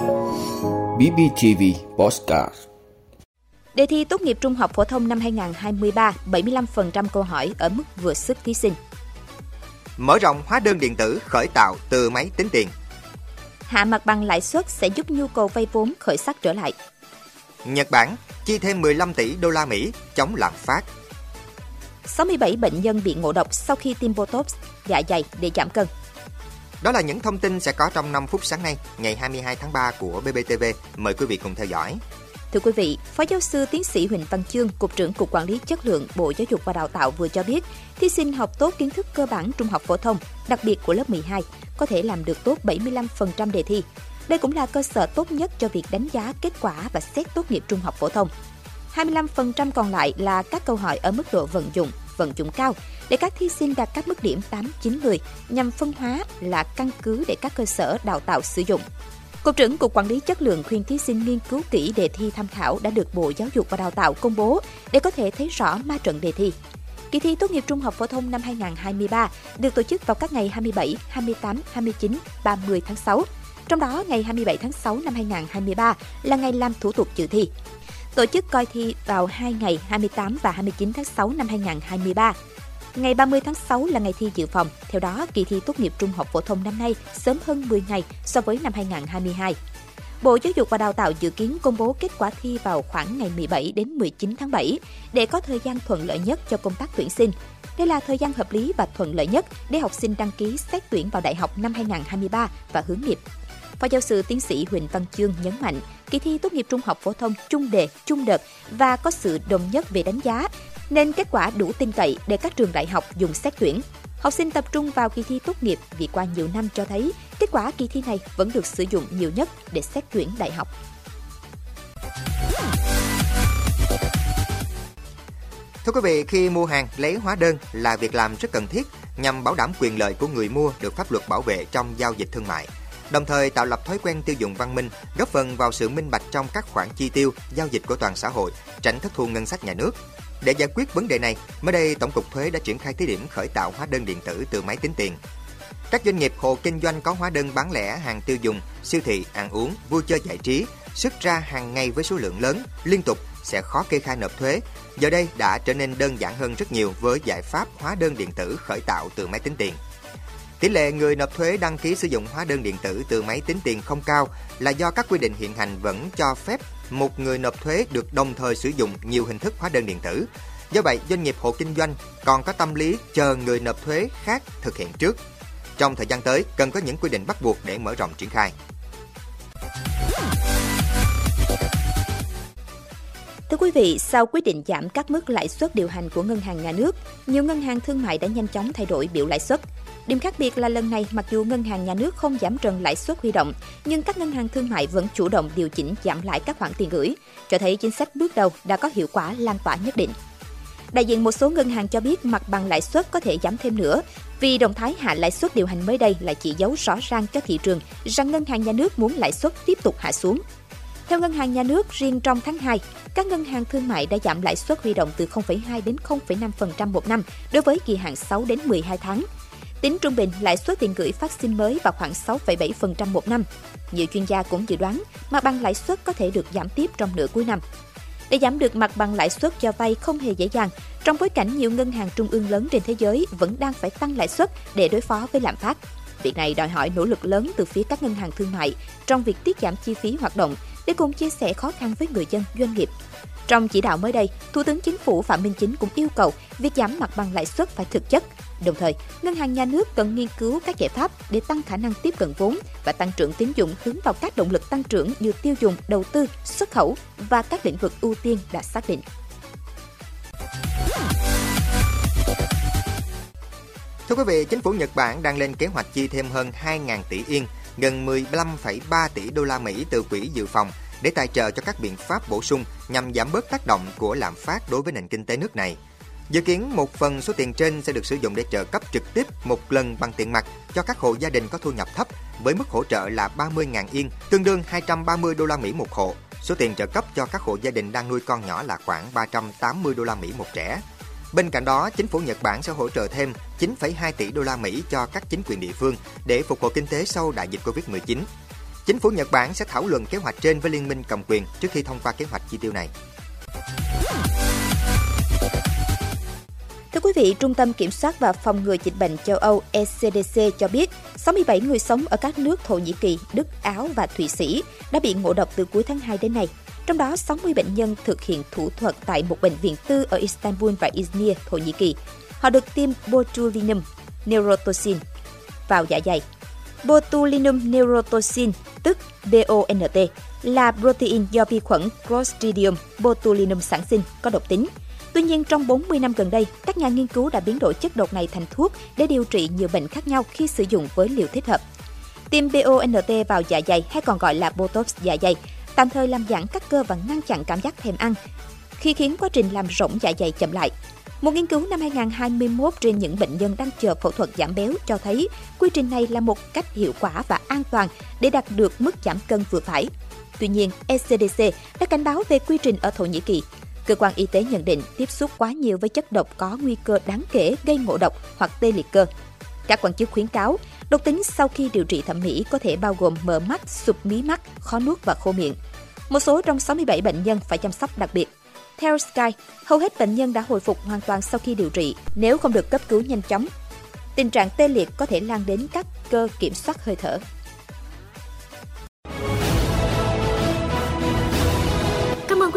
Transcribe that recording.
BBTV Postcard Đề thi tốt nghiệp trung học phổ thông năm 2023, 75% câu hỏi ở mức vừa sức thí sinh. Mở rộng hóa đơn điện tử khởi tạo từ máy tính tiền. Hạ mặt bằng lãi suất sẽ giúp nhu cầu vay vốn khởi sắc trở lại. Nhật Bản chi thêm 15 tỷ đô la Mỹ chống lạm phát. 67 bệnh nhân bị ngộ độc sau khi tiêm Botox dạ dày để giảm cân. Đó là những thông tin sẽ có trong 5 phút sáng nay, ngày 22 tháng 3 của BBTV. Mời quý vị cùng theo dõi. Thưa quý vị, Phó giáo sư tiến sĩ Huỳnh Văn Chương, Cục trưởng Cục Quản lý Chất lượng Bộ Giáo dục và Đào tạo vừa cho biết, thí sinh học tốt kiến thức cơ bản trung học phổ thông, đặc biệt của lớp 12, có thể làm được tốt 75% đề thi. Đây cũng là cơ sở tốt nhất cho việc đánh giá kết quả và xét tốt nghiệp trung học phổ thông. 25% còn lại là các câu hỏi ở mức độ vận dụng, vận dụng cao để các thí sinh đạt các mức điểm 8, 9, 10 nhằm phân hóa là căn cứ để các cơ sở đào tạo sử dụng. Cục trưởng Cục Quản lý Chất lượng khuyên thí sinh nghiên cứu kỹ đề thi tham khảo đã được Bộ Giáo dục và Đào tạo công bố để có thể thấy rõ ma trận đề thi. Kỳ thi tốt nghiệp trung học phổ thông năm 2023 được tổ chức vào các ngày 27, 28, 29, 30 tháng 6. Trong đó, ngày 27 tháng 6 năm 2023 là ngày làm thủ tục dự thi. Tổ chức coi thi vào 2 ngày 28 và 29 tháng 6 năm 2023. Ngày 30 tháng 6 là ngày thi dự phòng. Theo đó, kỳ thi tốt nghiệp trung học phổ thông năm nay sớm hơn 10 ngày so với năm 2022. Bộ Giáo dục và Đào tạo dự kiến công bố kết quả thi vào khoảng ngày 17 đến 19 tháng 7 để có thời gian thuận lợi nhất cho công tác tuyển sinh. Đây là thời gian hợp lý và thuận lợi nhất để học sinh đăng ký xét tuyển vào đại học năm 2023 và hướng nghiệp. Phó giáo sư tiến sĩ Huỳnh Văn Chương nhấn mạnh, kỳ thi tốt nghiệp trung học phổ thông chung đề, chung đợt và có sự đồng nhất về đánh giá, nên kết quả đủ tin cậy để các trường đại học dùng xét tuyển. Học sinh tập trung vào kỳ thi tốt nghiệp vì qua nhiều năm cho thấy kết quả kỳ thi này vẫn được sử dụng nhiều nhất để xét tuyển đại học. Thưa quý vị, khi mua hàng lấy hóa đơn là việc làm rất cần thiết nhằm bảo đảm quyền lợi của người mua được pháp luật bảo vệ trong giao dịch thương mại đồng thời tạo lập thói quen tiêu dùng văn minh, góp phần vào sự minh bạch trong các khoản chi tiêu, giao dịch của toàn xã hội, tránh thất thu ngân sách nhà nước. Để giải quyết vấn đề này, mới đây Tổng cục Thuế đã triển khai thí điểm khởi tạo hóa đơn điện tử từ máy tính tiền. Các doanh nghiệp hộ kinh doanh có hóa đơn bán lẻ hàng tiêu dùng, siêu thị, ăn uống, vui chơi giải trí, xuất ra hàng ngày với số lượng lớn, liên tục sẽ khó kê khai nộp thuế. Giờ đây đã trở nên đơn giản hơn rất nhiều với giải pháp hóa đơn điện tử khởi tạo từ máy tính tiền. Tỷ lệ người nộp thuế đăng ký sử dụng hóa đơn điện tử từ máy tính tiền không cao là do các quy định hiện hành vẫn cho phép một người nộp thuế được đồng thời sử dụng nhiều hình thức hóa đơn điện tử. Do vậy, doanh nghiệp hộ kinh doanh còn có tâm lý chờ người nộp thuế khác thực hiện trước. Trong thời gian tới, cần có những quy định bắt buộc để mở rộng triển khai. Thưa quý vị, sau quyết định giảm các mức lãi suất điều hành của ngân hàng nhà nước, nhiều ngân hàng thương mại đã nhanh chóng thay đổi biểu lãi suất. Điểm khác biệt là lần này mặc dù ngân hàng nhà nước không giảm trần lãi suất huy động, nhưng các ngân hàng thương mại vẫn chủ động điều chỉnh giảm lãi các khoản tiền gửi, cho thấy chính sách bước đầu đã có hiệu quả lan tỏa nhất định. Đại diện một số ngân hàng cho biết mặt bằng lãi suất có thể giảm thêm nữa, vì động thái hạ lãi suất điều hành mới đây là chỉ dấu rõ ràng cho thị trường rằng ngân hàng nhà nước muốn lãi suất tiếp tục hạ xuống. Theo ngân hàng nhà nước, riêng trong tháng 2, các ngân hàng thương mại đã giảm lãi suất huy động từ 0,2 đến 0,5% một năm đối với kỳ hạn 6 đến 12 tháng. Tính trung bình, lãi suất tiền gửi phát sinh mới vào khoảng 6,7% một năm. Nhiều chuyên gia cũng dự đoán mặt bằng lãi suất có thể được giảm tiếp trong nửa cuối năm. Để giảm được mặt bằng lãi suất cho vay không hề dễ dàng, trong bối cảnh nhiều ngân hàng trung ương lớn trên thế giới vẫn đang phải tăng lãi suất để đối phó với lạm phát. Việc này đòi hỏi nỗ lực lớn từ phía các ngân hàng thương mại trong việc tiết giảm chi phí hoạt động để cùng chia sẻ khó khăn với người dân, doanh nghiệp. Trong chỉ đạo mới đây, Thủ tướng Chính phủ Phạm Minh Chính cũng yêu cầu việc giảm mặt bằng lãi suất phải thực chất. Đồng thời, ngân hàng nhà nước cần nghiên cứu các giải pháp để tăng khả năng tiếp cận vốn và tăng trưởng tín dụng hướng vào các động lực tăng trưởng như tiêu dùng, đầu tư, xuất khẩu và các lĩnh vực ưu tiên đã xác định. Thưa quý vị, chính phủ Nhật Bản đang lên kế hoạch chi thêm hơn 2.000 tỷ yên, gần 15,3 tỷ đô la Mỹ từ quỹ dự phòng để tài trợ cho các biện pháp bổ sung nhằm giảm bớt tác động của lạm phát đối với nền kinh tế nước này. Dự kiến một phần số tiền trên sẽ được sử dụng để trợ cấp trực tiếp một lần bằng tiền mặt cho các hộ gia đình có thu nhập thấp với mức hỗ trợ là 30.000 yên, tương đương 230 đô la Mỹ một hộ. Số tiền trợ cấp cho các hộ gia đình đang nuôi con nhỏ là khoảng 380 đô la Mỹ một trẻ. Bên cạnh đó, chính phủ Nhật Bản sẽ hỗ trợ thêm 9,2 tỷ đô la Mỹ cho các chính quyền địa phương để phục hồi kinh tế sau đại dịch Covid-19. Chính phủ Nhật Bản sẽ thảo luận kế hoạch trên với Liên minh cầm quyền trước khi thông qua kế hoạch chi tiêu này. Quý vị, Trung tâm Kiểm soát và Phòng ngừa Dịch bệnh châu Âu ECDC cho biết 67 người sống ở các nước Thổ Nhĩ Kỳ, Đức, Áo và Thụy Sĩ đã bị ngộ độc từ cuối tháng 2 đến nay. Trong đó, 60 bệnh nhân thực hiện thủ thuật tại một bệnh viện tư ở Istanbul và Izmir, Thổ Nhĩ Kỳ. Họ được tiêm botulinum neurotoxin vào dạ dày. Botulinum neurotoxin, tức BONT, là protein do vi khuẩn Clostridium botulinum sản sinh, có độc tính. Tuy nhiên, trong 40 năm gần đây, các nhà nghiên cứu đã biến đổi chất độc này thành thuốc để điều trị nhiều bệnh khác nhau khi sử dụng với liều thích hợp. Tiêm BONT vào dạ dày hay còn gọi là Botox dạ dày, tạm thời làm giãn các cơ và ngăn chặn cảm giác thèm ăn, khi khiến quá trình làm rỗng dạ dày chậm lại. Một nghiên cứu năm 2021 trên những bệnh nhân đang chờ phẫu thuật giảm béo cho thấy quy trình này là một cách hiệu quả và an toàn để đạt được mức giảm cân vừa phải. Tuy nhiên, ECDC đã cảnh báo về quy trình ở Thổ Nhĩ Kỳ. Cơ quan y tế nhận định tiếp xúc quá nhiều với chất độc có nguy cơ đáng kể gây ngộ độc hoặc tê liệt cơ. Các quan chức khuyến cáo, độc tính sau khi điều trị thẩm mỹ có thể bao gồm mờ mắt, sụp mí mắt, khó nuốt và khô miệng. Một số trong 67 bệnh nhân phải chăm sóc đặc biệt. Theo Sky, hầu hết bệnh nhân đã hồi phục hoàn toàn sau khi điều trị nếu không được cấp cứu nhanh chóng. Tình trạng tê liệt có thể lan đến các cơ kiểm soát hơi thở.